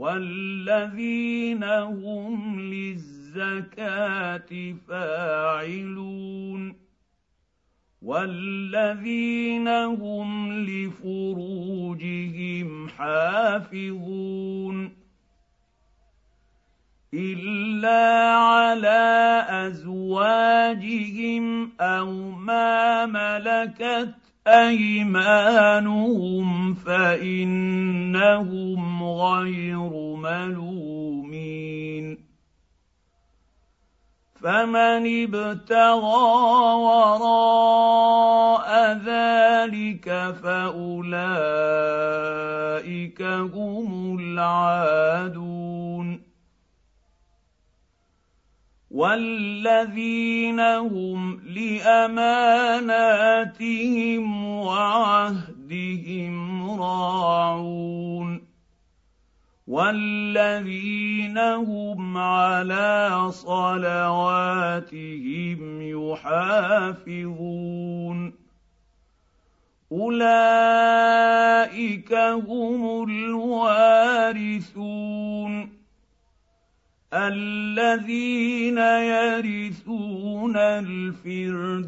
والذين هم للزكاه فاعلون والذين هم لفروجهم حافظون الا على ازواجهم أو ما ملكت ايمانهم فانهم غير ملومين فمن ابتغى وراء ذلك فأولئك هم العادون. والذين هم لأماناتهم وعهدهم راعون. والذين هم على صلواتهم يحافظون اولئك هم الوارثون الذين يرثون الفردوس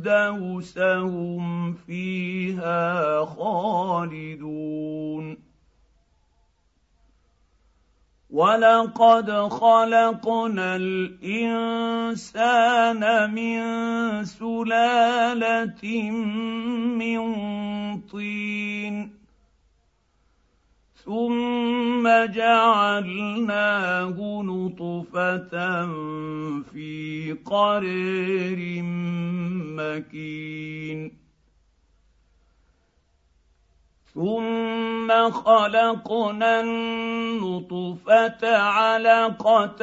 هم فيها خالدون ولقد خلقنا الانسان من سلاله من طين ثم جعلناه نطفه في قرير مكين ثم خلقنا النطفه علقه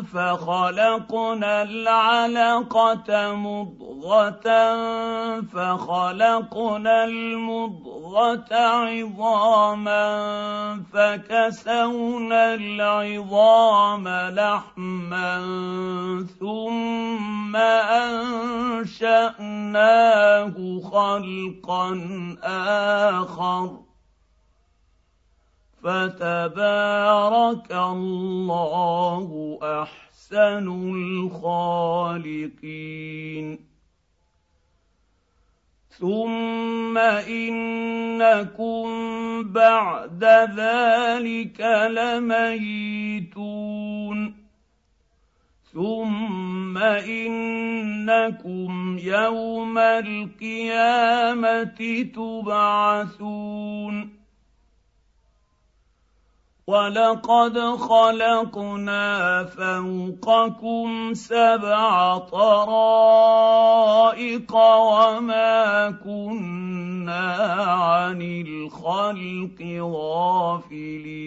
فخلقنا العلقه مضغه فخلقنا المضغه عظاما فكسونا العظام لحما ثم انشاناه خلقا اخر اخر فتبارك الله أحسن الخالقين. ثم إنكم بعد ذلك لميتون. ثم انكم يوم القيامه تبعثون ولقد خلقنا فوقكم سبع طرائق وما كنا عن الخلق غافلين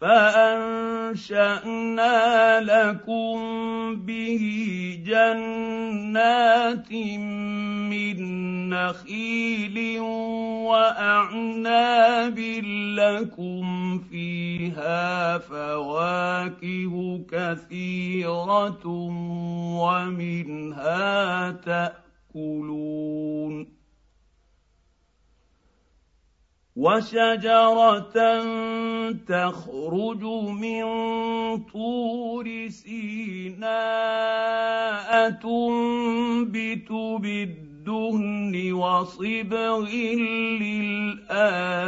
فأنشأنا لكم به جنات من نخيل وأعناب لكم فيها فواكه كثيرة ومنها تأكلون وشجرة تخرج من طور سيناء تنبت بالدهن وصبغ للآكلين.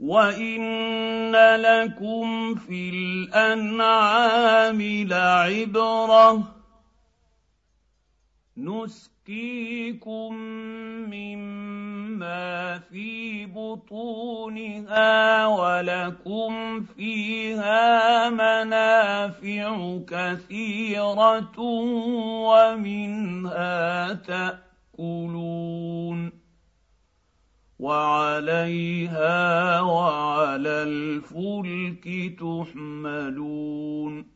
وان لكم في الانعام لعبره نسقيكم مما في بطونها ولكم فيها منافع كثيره ومنها تاكلون وعليها وعلى الفلك تحملون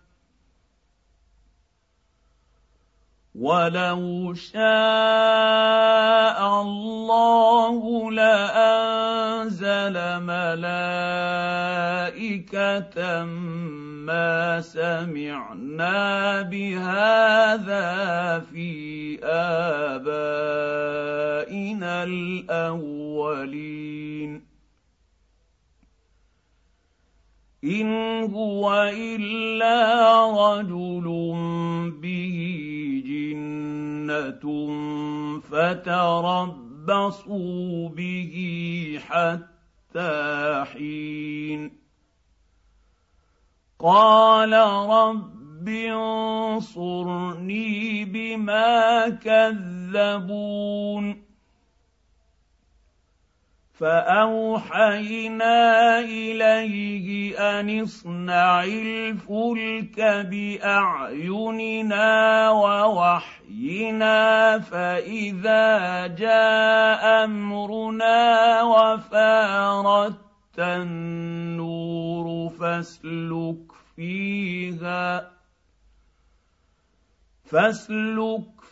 ولو شاء الله لأنزل ملائكة ما سمعنا بهذا في آبائنا الأولين. إن هو إلا رجل به فتربصوا به حتى حين. قال رب انصرني بما كذبون. فاوحينا اليه ان اصنع الفلك باعيننا ووحينا فاذا جاء امرنا وفارت النور فاسلك فيها فاسلك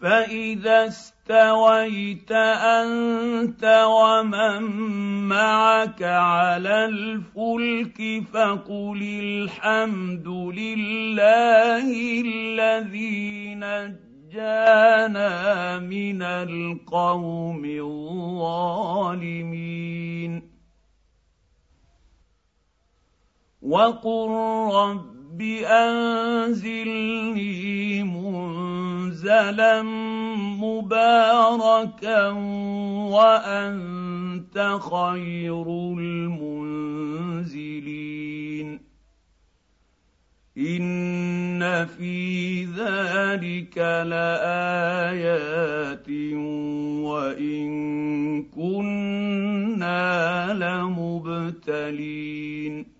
فاذا استويت انت ومن معك على الفلك فقل الحمد لله الذي نجانا من القوم الظالمين وقل رب انزلني منذ منزلا مباركا وأنت خير المنزلين. إن في ذلك لآيات وإن كنا لمبتلين.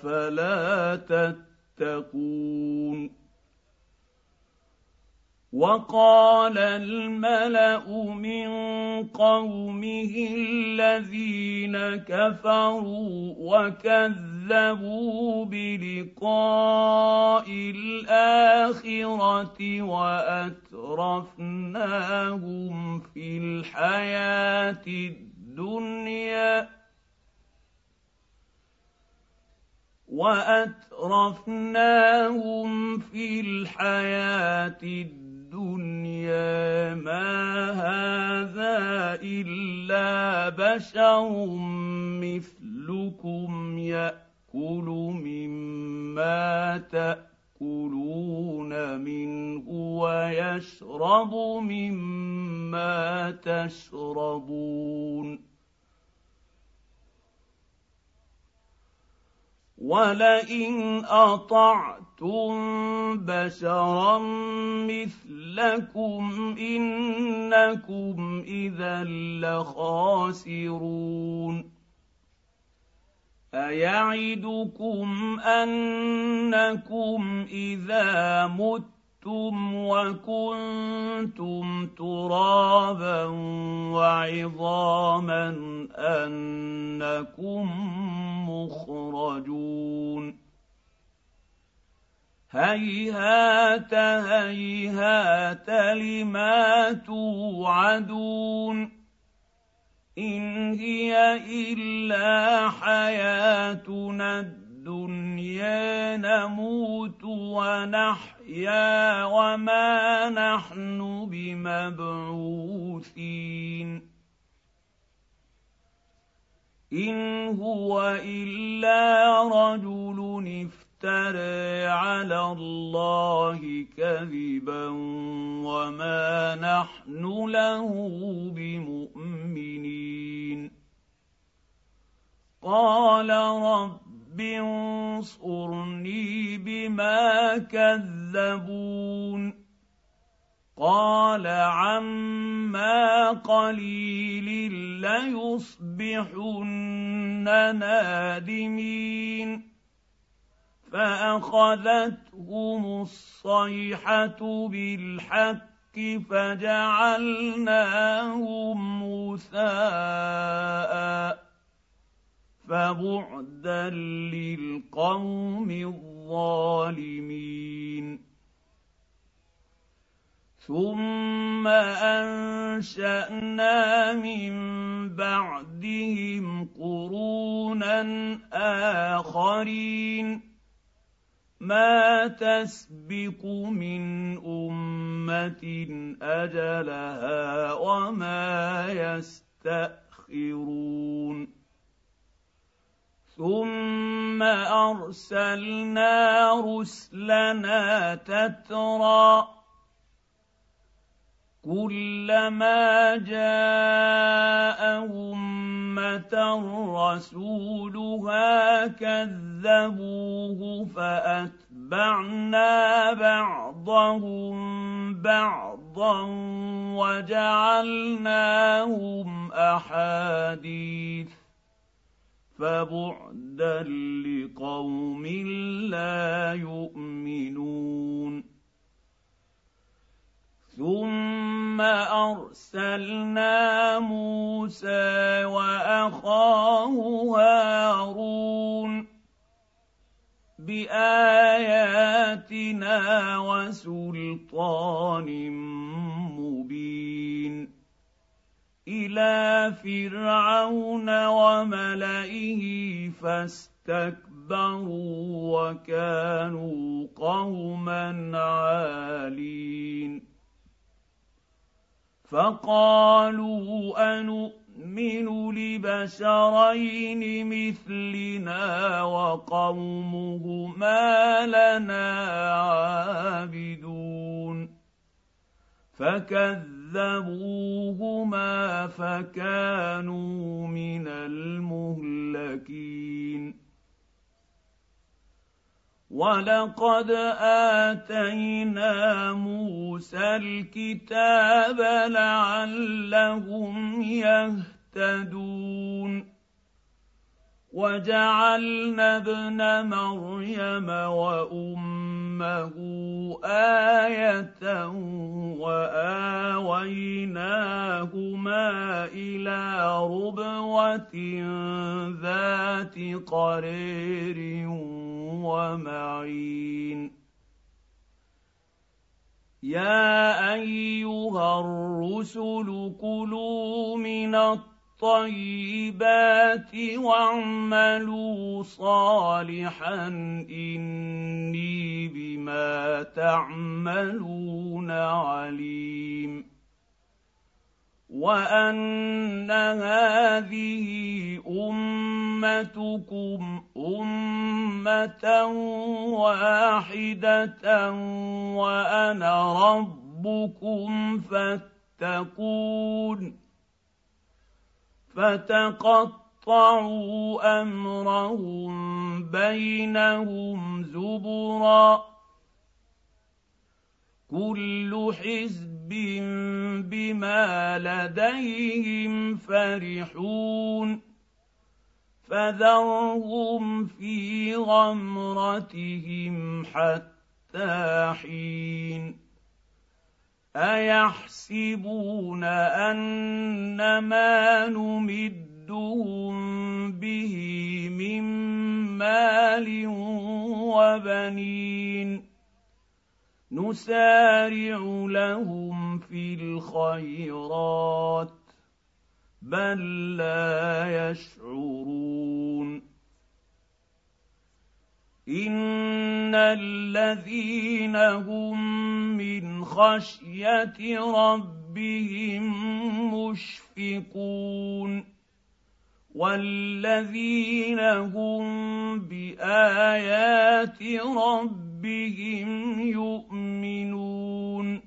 أفلا تتقون وقال الملأ من قومه الذين كفروا وكذبوا بلقاء الآخرة وأترفناهم في الحياة الدنيا وأترفناهم في الحياة الدنيا. ما هذا إلا بشر مثلكم يأكل مما تأكلون منه ويشرب مما تشربون. ولئن اطعتم بشرا مثلكم انكم اذا لخاسرون ايعدكم انكم اذا مت متم وكنتم ترابا وعظاما انكم مخرجون هيهات هيهات لما توعدون ان هي الا حياتنا الدنيا نموت ونحيا وما نحن بمبعوثين. إن هو إلا رجل افترى على الله كذبا وما نحن له بمؤمنين. قال رب رب انصرني بما كذبون قال عما قليل ليصبحن نادمين فاخذتهم الصيحه بالحق فجعلناهم غثاء فبعدا للقوم الظالمين. ثم أنشأنا من بعدهم قرونا آخرين. ما تسبق من أمة أجلها وما يستأخرون. ثم ارسلنا رسلنا تترى كلما جاء امه رسولها كذبوه فاتبعنا بعضهم بعضا وجعلناهم احاديث فبعدا لقوم لا يؤمنون. ثم أرسلنا موسى وأخاه هارون بآياتنا وسلطان إلى فرعون وملئه فاستكبروا وكانوا قوما عالين. فقالوا انومن لبشرين مثلنا وقومهما لنا عابدون. فكذبوا كذبوهما فكانوا من المهلكين ولقد اتينا موسى الكتاب لعلهم يهتدون وجعلنا ابن مريم وامه امه إيه واويناهما إلى ربوه ذات قرير ومعين يا ايها الرسل كلوا من الطيبات واعملوا صالحا إني بما تعملون عليم. وأن هذه أمتكم أمة واحدة وأنا ربكم فاتقون. فتقطعوا أمرهم بينهم زبرا. كل حزب بما لديهم فرحون. فذرهم في غمرتهم حتى حين. ايحسبون ان ما نمدهم به من مال وبنين نسارع لهم في الخيرات بل لا يشعرون ان الذين هم من خشيه ربهم مشفقون والذين هم بايات ربهم يؤمنون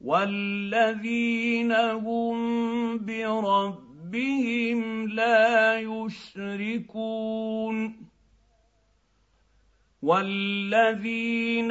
والذين هم بربهم لا يشركون والذين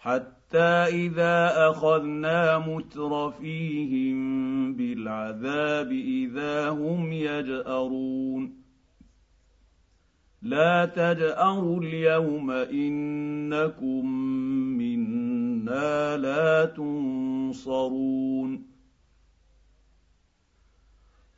حتى إذا أخذنا مترفيهم بالعذاب إذا هم يجأرون. لا تجأروا اليوم إنكم منا لا تنصرون.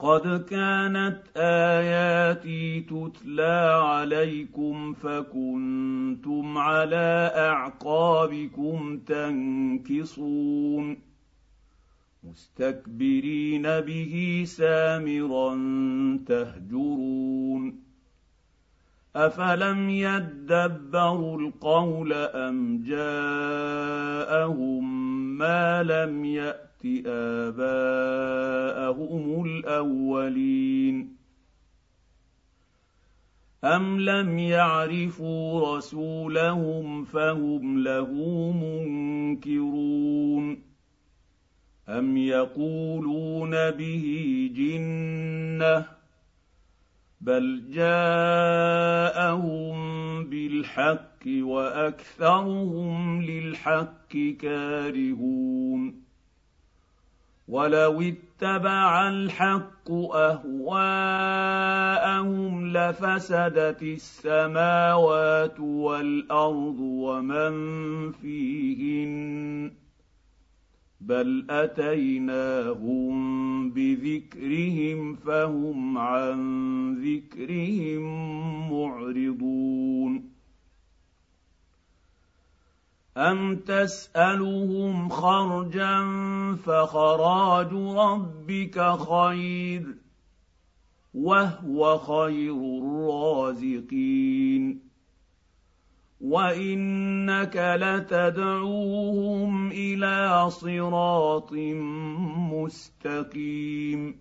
قد كانت اياتي تتلى عليكم فكنتم على اعقابكم تنكصون مستكبرين به سامرا تهجرون افلم يدبروا القول ام جاءهم ما لم يات آباءهم الأولين. ام لم يعرفوا رسولهم فهم له منكرون. ام يقولون به جنه بل جاءهم بالحق واكثرهم للحق كارهون. ولو اتبع الحق اهواءهم لفسدت السماوات والارض ومن فيهن بل اتيناهم بذكرهم فهم عن ذكرهم معرضون ام تسالهم خرجا فخراج ربك خير وهو خير الرازقين وانك لتدعوهم إلى صراط مستقيم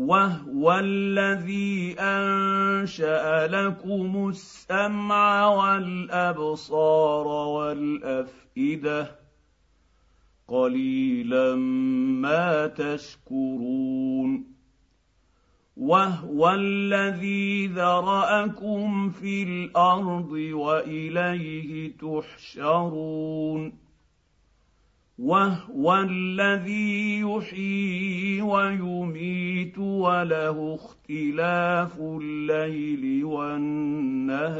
وهو الذي انشا لكم السمع والابصار والافئده قليلا ما تشكرون وهو الذي ذراكم في الأرض واليه تحشرون وهو الذي يحيي ويميت وله اختلاف الليل والنهار.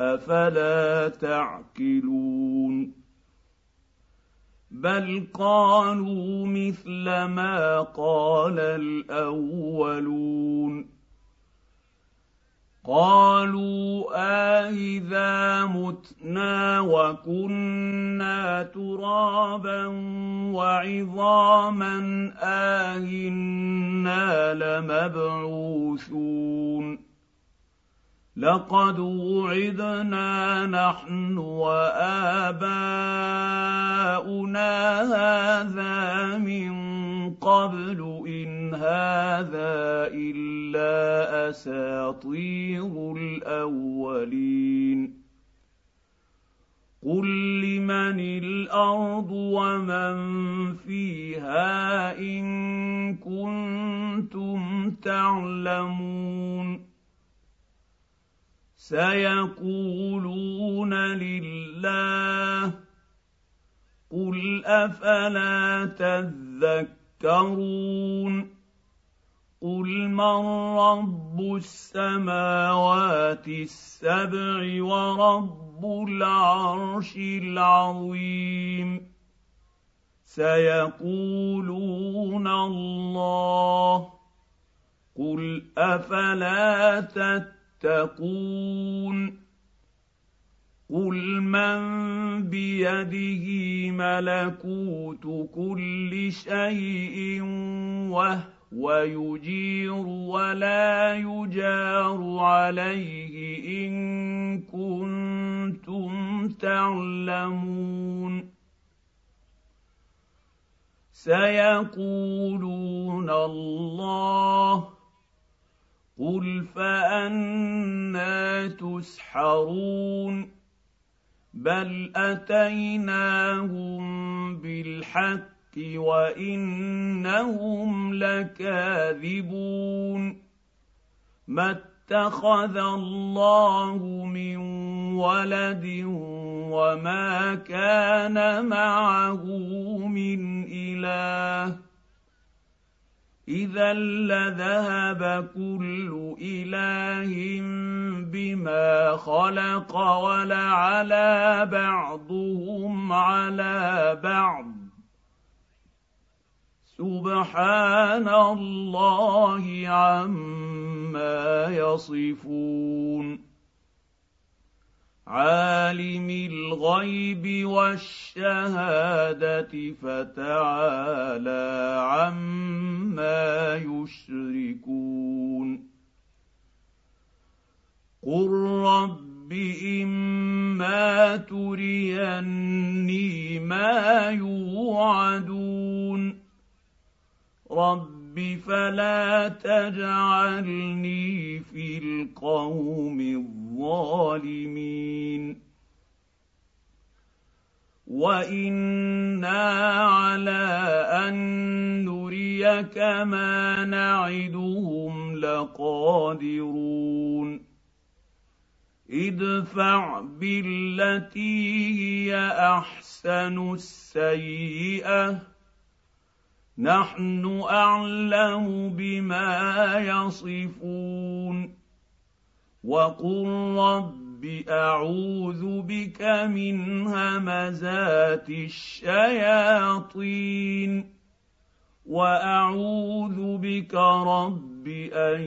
أفلا تعقلون؟ بل قالوا مثل ما قال الأولون. قالوا أإذا متنا وكنا ترابا وعظاما آهنا لمبعوثون لقد وعدنا نحن وآباؤنا هذا من قبل إن هذا إلا أساطير الأولين. قل لمن الأرض ومن فيها إن كنتم تعلمون. سيقولون لله قل أفلا تذكرون. قل من رب السماوات السبع ورب العرش العظيم سيقولون الله قل افلا تتقون قل من بيده ملكوت كل شيء وهو يجير ولا يجار عليه إن كنتم تعلمون. سيقولون الله قل فأنا تسحرون. بل أتيناهم بالحق وإنهم لكاذبون. ما اتخذ الله من ولد وما كان معه من إله. إذا لذهب كل إله بما خلق ولعلى بعضهم على بعض. سبحان الله عما يصفون. عالم الغيب والشهادة فتعالى عما يشركون. قل رب اما تريني ما يوعدون. رب فلا تجعلني في القوم الظالمين وأنا على ان نريك ما نعدهم لقادرون ادفع بالتي هي احسن السيئه نحن أعلم بما يصفون. وقل رب أعوذ بك من همزات الشياطين. وأعوذ بك رب أن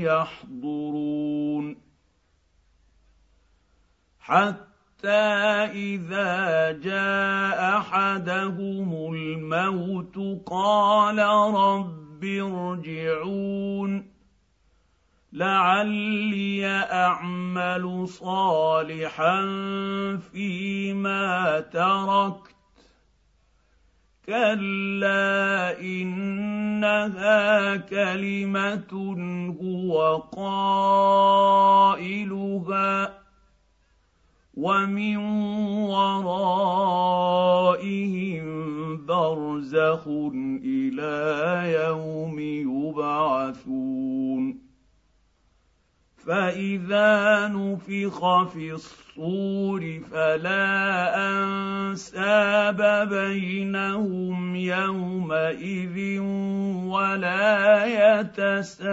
يحضرون. حتى اذا جاء احدهم الموت قال رب ارجعون لعلي اعمل صالحا فيما تركت كلا انها كلمه هو قائلها ومن ورائهم برزخ إلى يوم يبعثون فاذا نفخ في الصور فلا انساب بينهم يومئذ ولا يتساءلون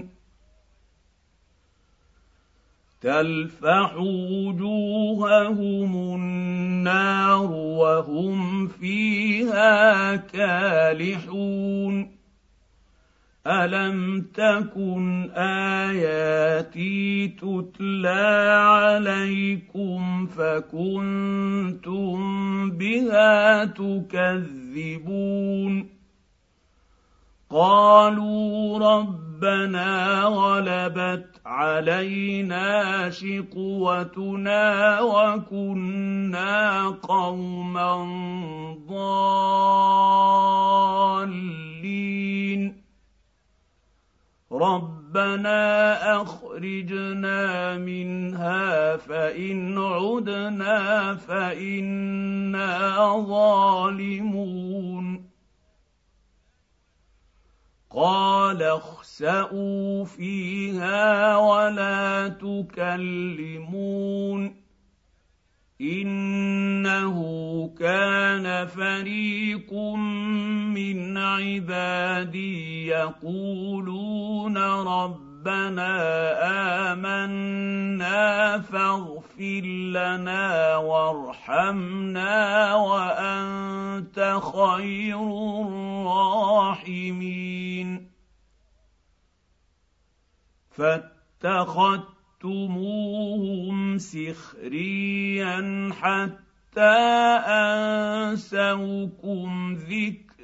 تلفح وجوههم النار وهم فيها كالحون. ألم تكن آياتي تتلى عليكم فكنتم بها تكذبون؟ قالوا ربنا غلبت علينا شقوتنا وكنا قوما ضالين. ربنا أخرجنا منها فإن عدنا فإنا ظالمون. قال اخسئوا فيها ولا تكلمون إنه كان فريق من عبادي يقولون ربنا آمنا فاغفر لنا وارحمنا وأنت خير الراحمين. فاتخذت اتخذتموهم سخريا حتى أنسوكم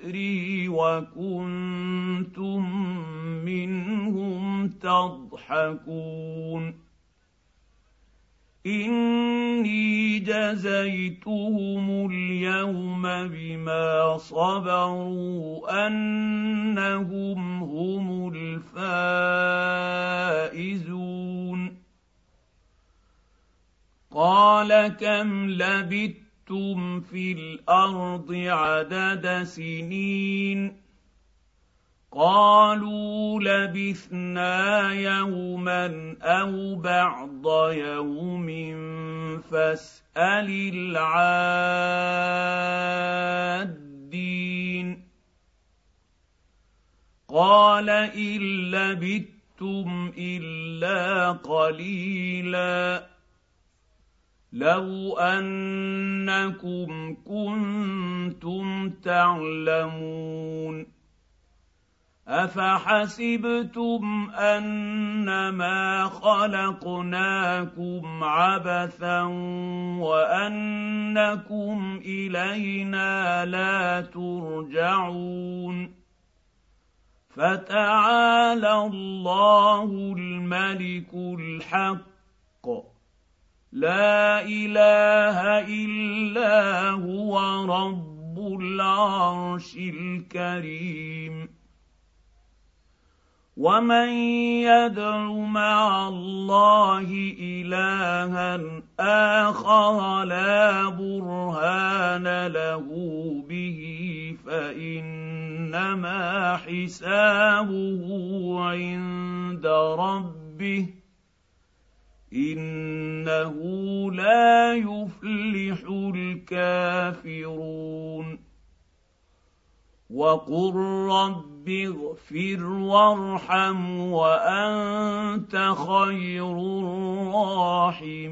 ذكري وكنتم منهم تضحكون اني جزيتهم اليوم بما صبروا انهم هم الفائزون قال كم لبثتم في الأرض عدد سنين قالوا لبثنا يوما أو بعض يوم فاسال العادين قال ان لبثتم الا قليلا لو انكم كنتم تعلمون افحسبتم انما خلقناكم عبثا وانكم الينا لا ترجعون فتعالى الله الملك الحق لا إله إلا هو رب العرش الكريم. ومن يدع مع الله إلها آخر لا برهان له به فإنما حسابه عند ربه. انه لا يفلح الكافرون وقل رب اغفر وارحم وانت خير الراحمين